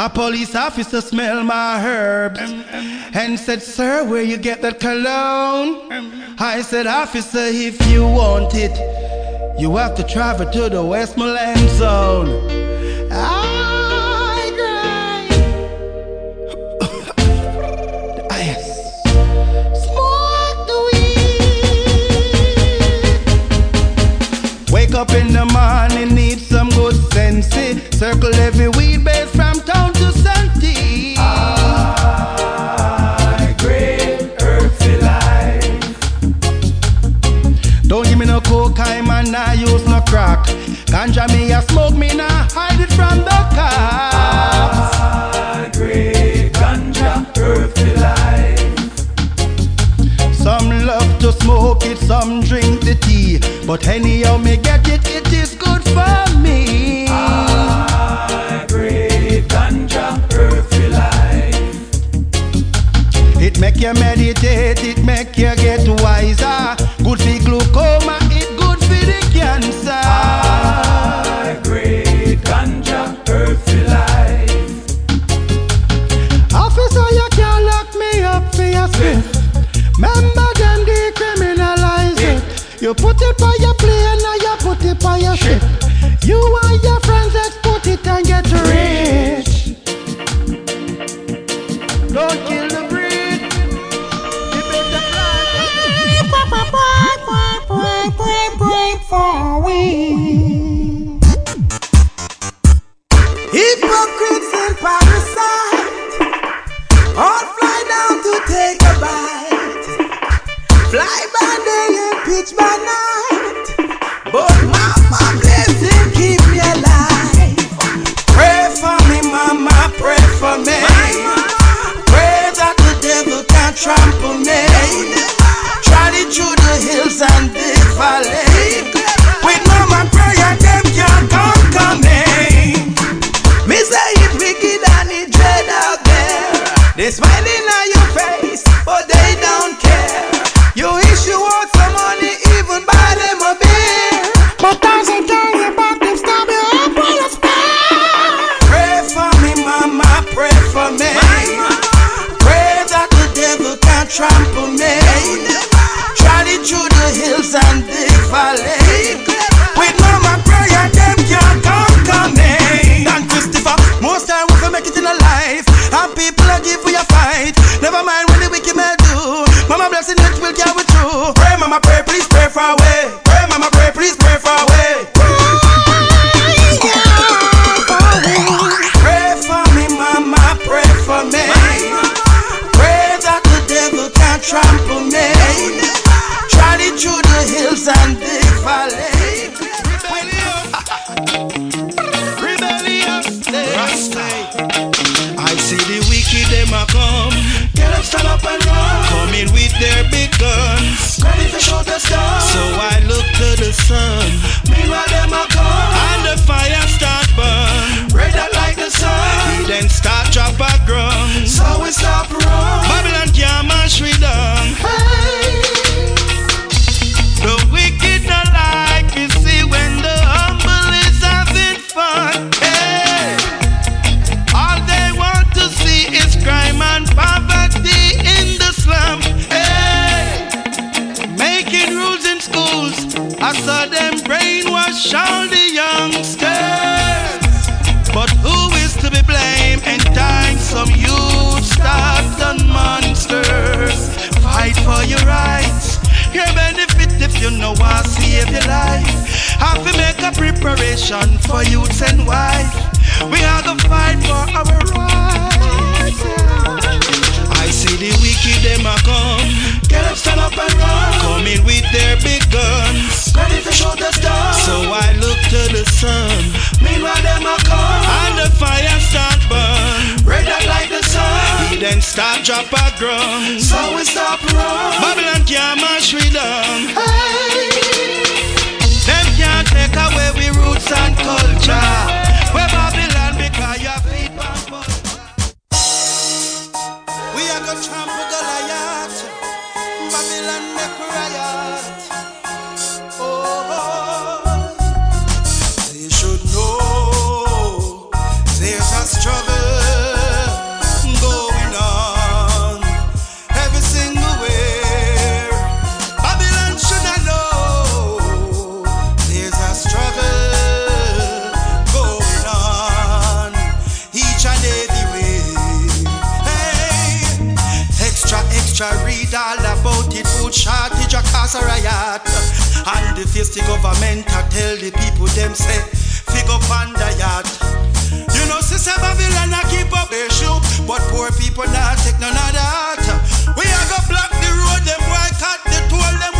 A police officer smelled my herbs and said, Sir, where you get that cologne? I said, Officer, if you want it, you have to travel to the West Westmoreland zone. I cried. yes. Smoke the weed. Wake up in the morning, need some good sense. Circle every weed base. for youths and wife. We are the fight for our rights. I see the wicked them a come. Get up, stand up and run. Coming with their big guns. Ready to shoot us down. So I look to the sun. Meanwhile them a come. And the fire start burn. Red hot like the sun. He then start drop a ground. So we stop run. Babylon can't march with them. Hey roots and culture. I read all about it. Food shortage a cause a riot. And the fisty government a tell the people them say, figure up the yacht. You know, sister Babylon a keep up a shoe, but poor people not take none of that. We a go block the road, them boycott the toll, them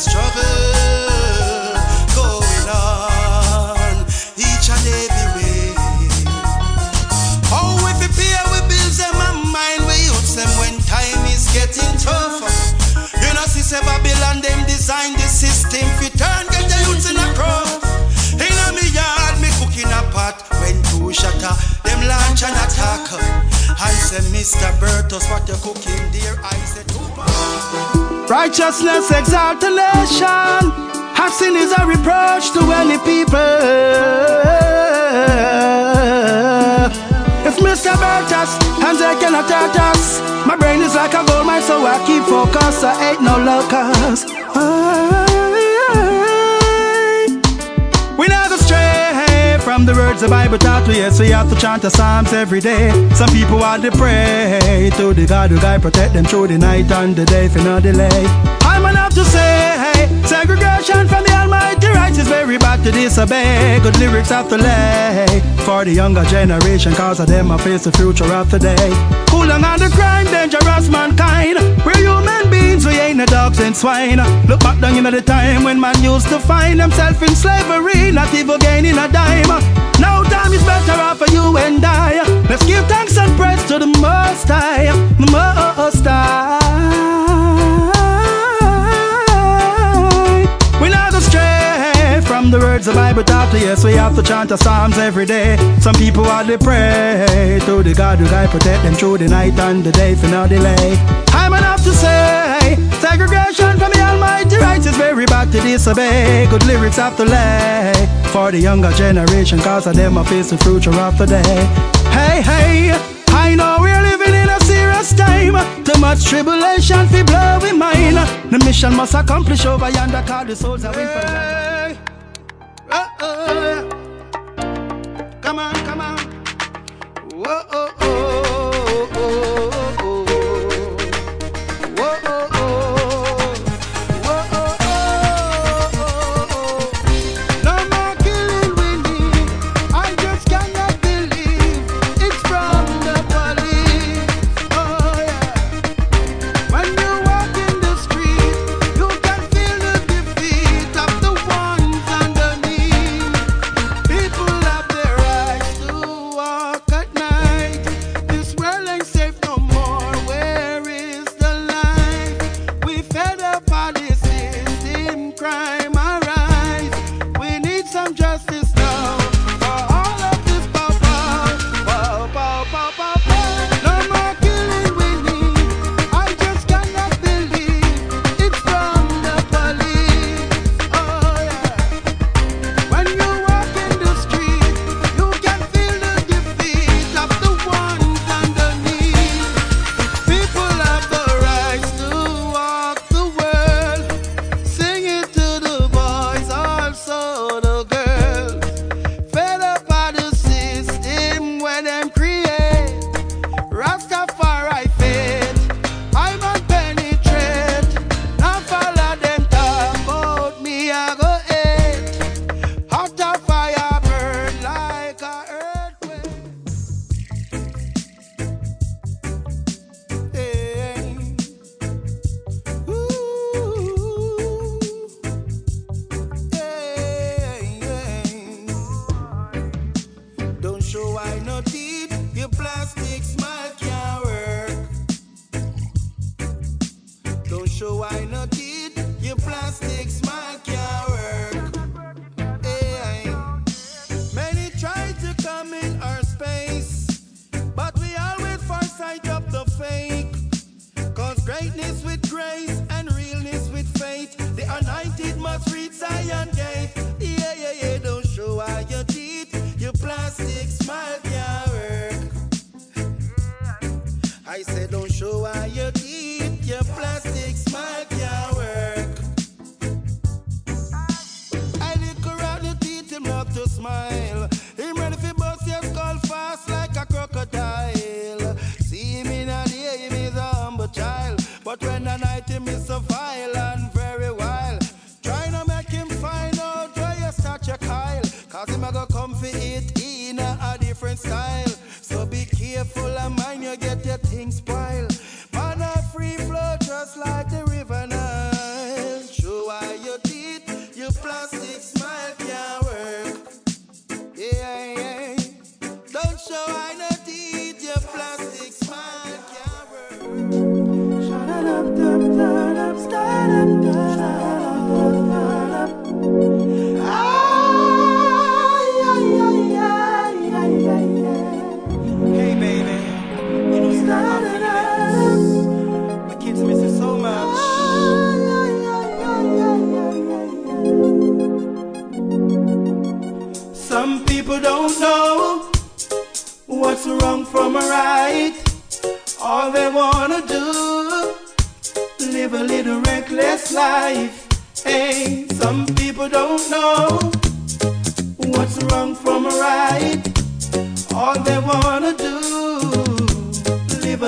struggle Mr. What you cooking dear? I say, Righteousness, exaltation. Have sin is a reproach to any people. It's Mr. Bertus, and they cannot hurt us. My brain is like a gold mine, so I keep focus. I ain't no locust. From the words the Bible taught to yes, we have to chant the Psalms every day. Some people want to pray to the God who guide protect them through the night and the day for no delay. I'm enough to say segregation from the Almighty rights is very bad to disobey. Good lyrics have to lay for the younger generation, cause of them I face the future of today. Cool on the crime, dangerous and swine. Look back down into the time when man used to find himself in slavery, not even gaining a dime. Now time is better off for you and I. Let's give thanks and praise to the Most High, the Most High. We're not go stray from the words the Bible taught yes, we have to chant the Psalms every day. Some people to pray to the God who guide protect them through the night and the day for no delay. I'm to say segregation from the Almighty rights is very bad to disobey. Good lyrics have to lay for the younger generation, cause of them I face the future of the day. Hey, hey, I know we're living in a serious time. Too much tribulation fi blow we mind. The mission must accomplish over yonder, call the souls that win for Come on, come on. Whoa, I said, don't show how you keep your plastic smile can't work. I look around the teeth, him not to smile. Him ready for bust your skull fast like a crocodile. See him in a day, him is a humble child. But when the night him is so violent, very wild. Trying to make him find out where you start your Kyle. Cause him a go come for it in a, a different style. So be careful and mind you get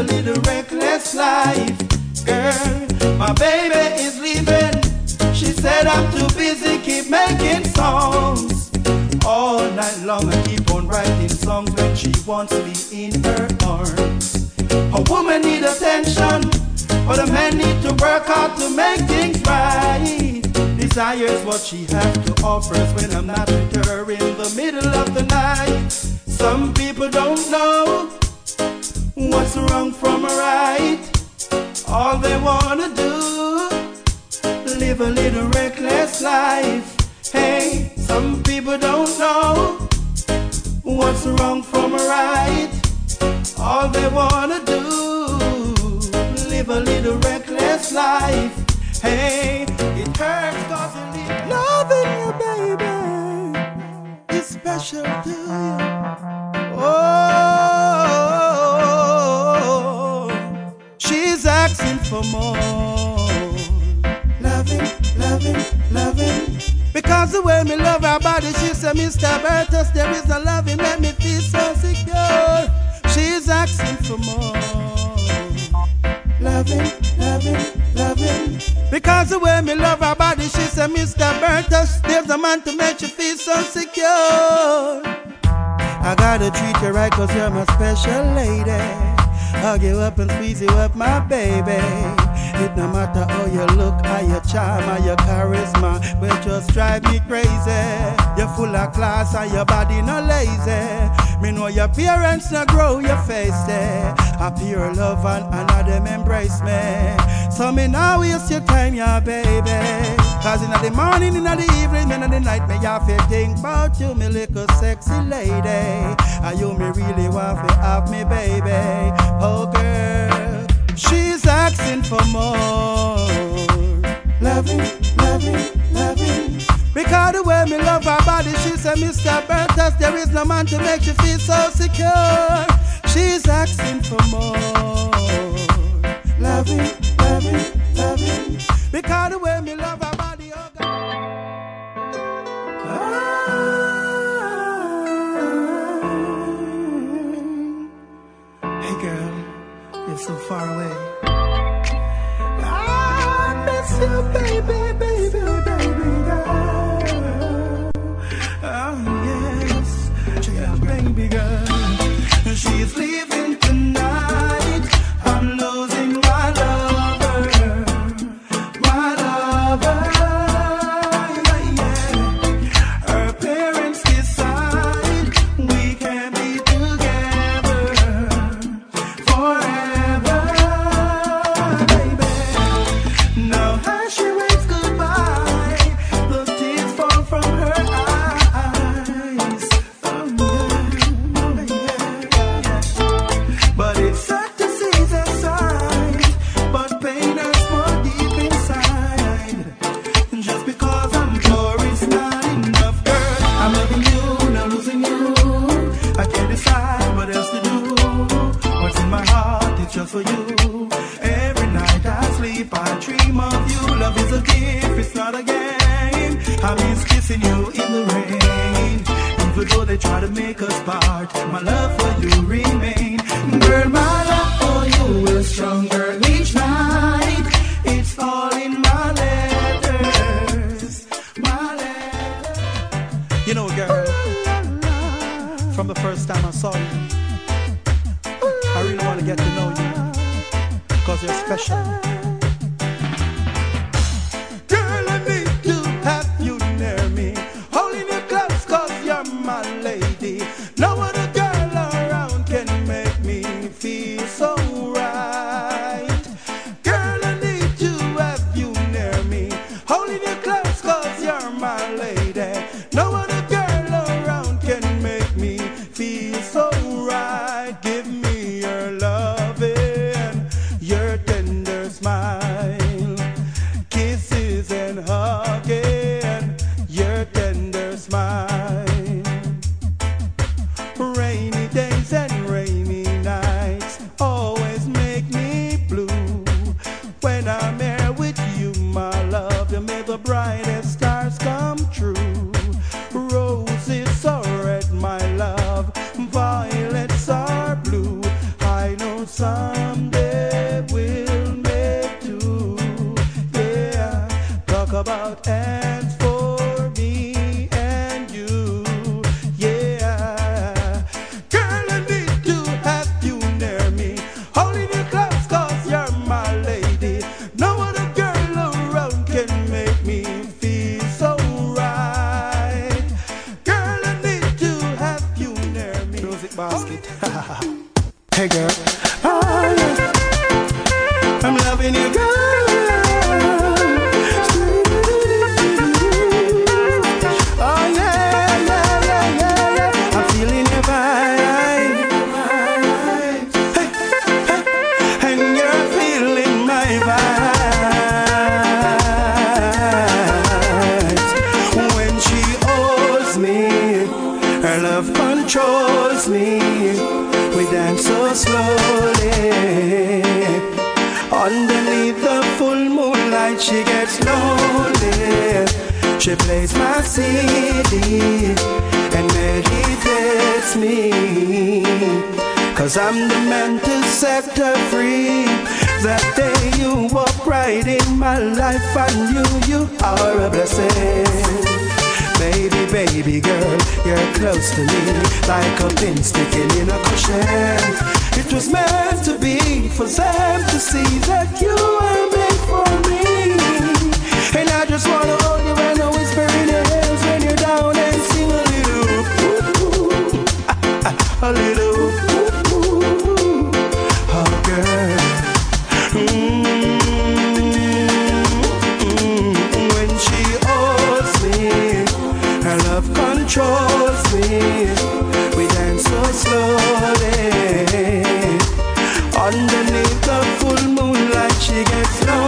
a little reckless life. Girl, my baby is leaving. She said I'm too busy, keep making songs. All night long I keep on writing songs when she wants me in her arms. A woman need attention, but a man need to work hard to make things right. Desires what she has to offer when I'm not with her in the middle of the night. Some people don't know what's wrong from right. All they wanna do, live a little reckless life. Hey, some people don't know what's wrong from right. All they wanna do, live a little reckless life. Hey, it hurts cause you live loving you, baby. It's special to you. Oh, she's asking for more. Loving, loving, loving. Because the way me love her body, she said, Mr. Bertus, there is a loving, make me feel so secure. She's asking for more. Loving, loving, loving. Because the way me love her body, she said, Mr. Bertus, there's a man to make you feel so secure. I gotta treat you right cause you're my special lady. Hug you up and squeeze you up, my baby. It no matter how you look, how your charm, how your charisma, will just drive me crazy. You're full of class and your body no lazy. Me know your parents no grow your face there. A pure love and another them embrace me. So me now waste your time, yeah, baby. Cause in the morning, in the evening, in the night, me have to think about you, me little sexy lady. And you me really want to have me, baby. Oh, girl, asking for more. Loving, loving, loving. Because the way me love her body, she said, Mr. Bertus, there is no man to make you feel so secure. She's asking for more. Loving, loving, loving. Because the way me love her A gift, it's not a game. I miss kissing you in the rain. Even though they try to make us part, my love for you remain. Girl, my love for you is stronger each night. It's all in my letters, my letters. You know, girl, from the first time I saw you, I really want to get to know you. Cause you're special. Her love controls me. We dance so slowly. Underneath the full moonlight, she gets lonely. She plays my CD and meditates me. Cause I'm the man to set her free. That day you walked right in my life, I knew you are a blessing. Baby, baby girl, you're close to me Like a pin sticking in a cushion. It was meant to be for them to see that you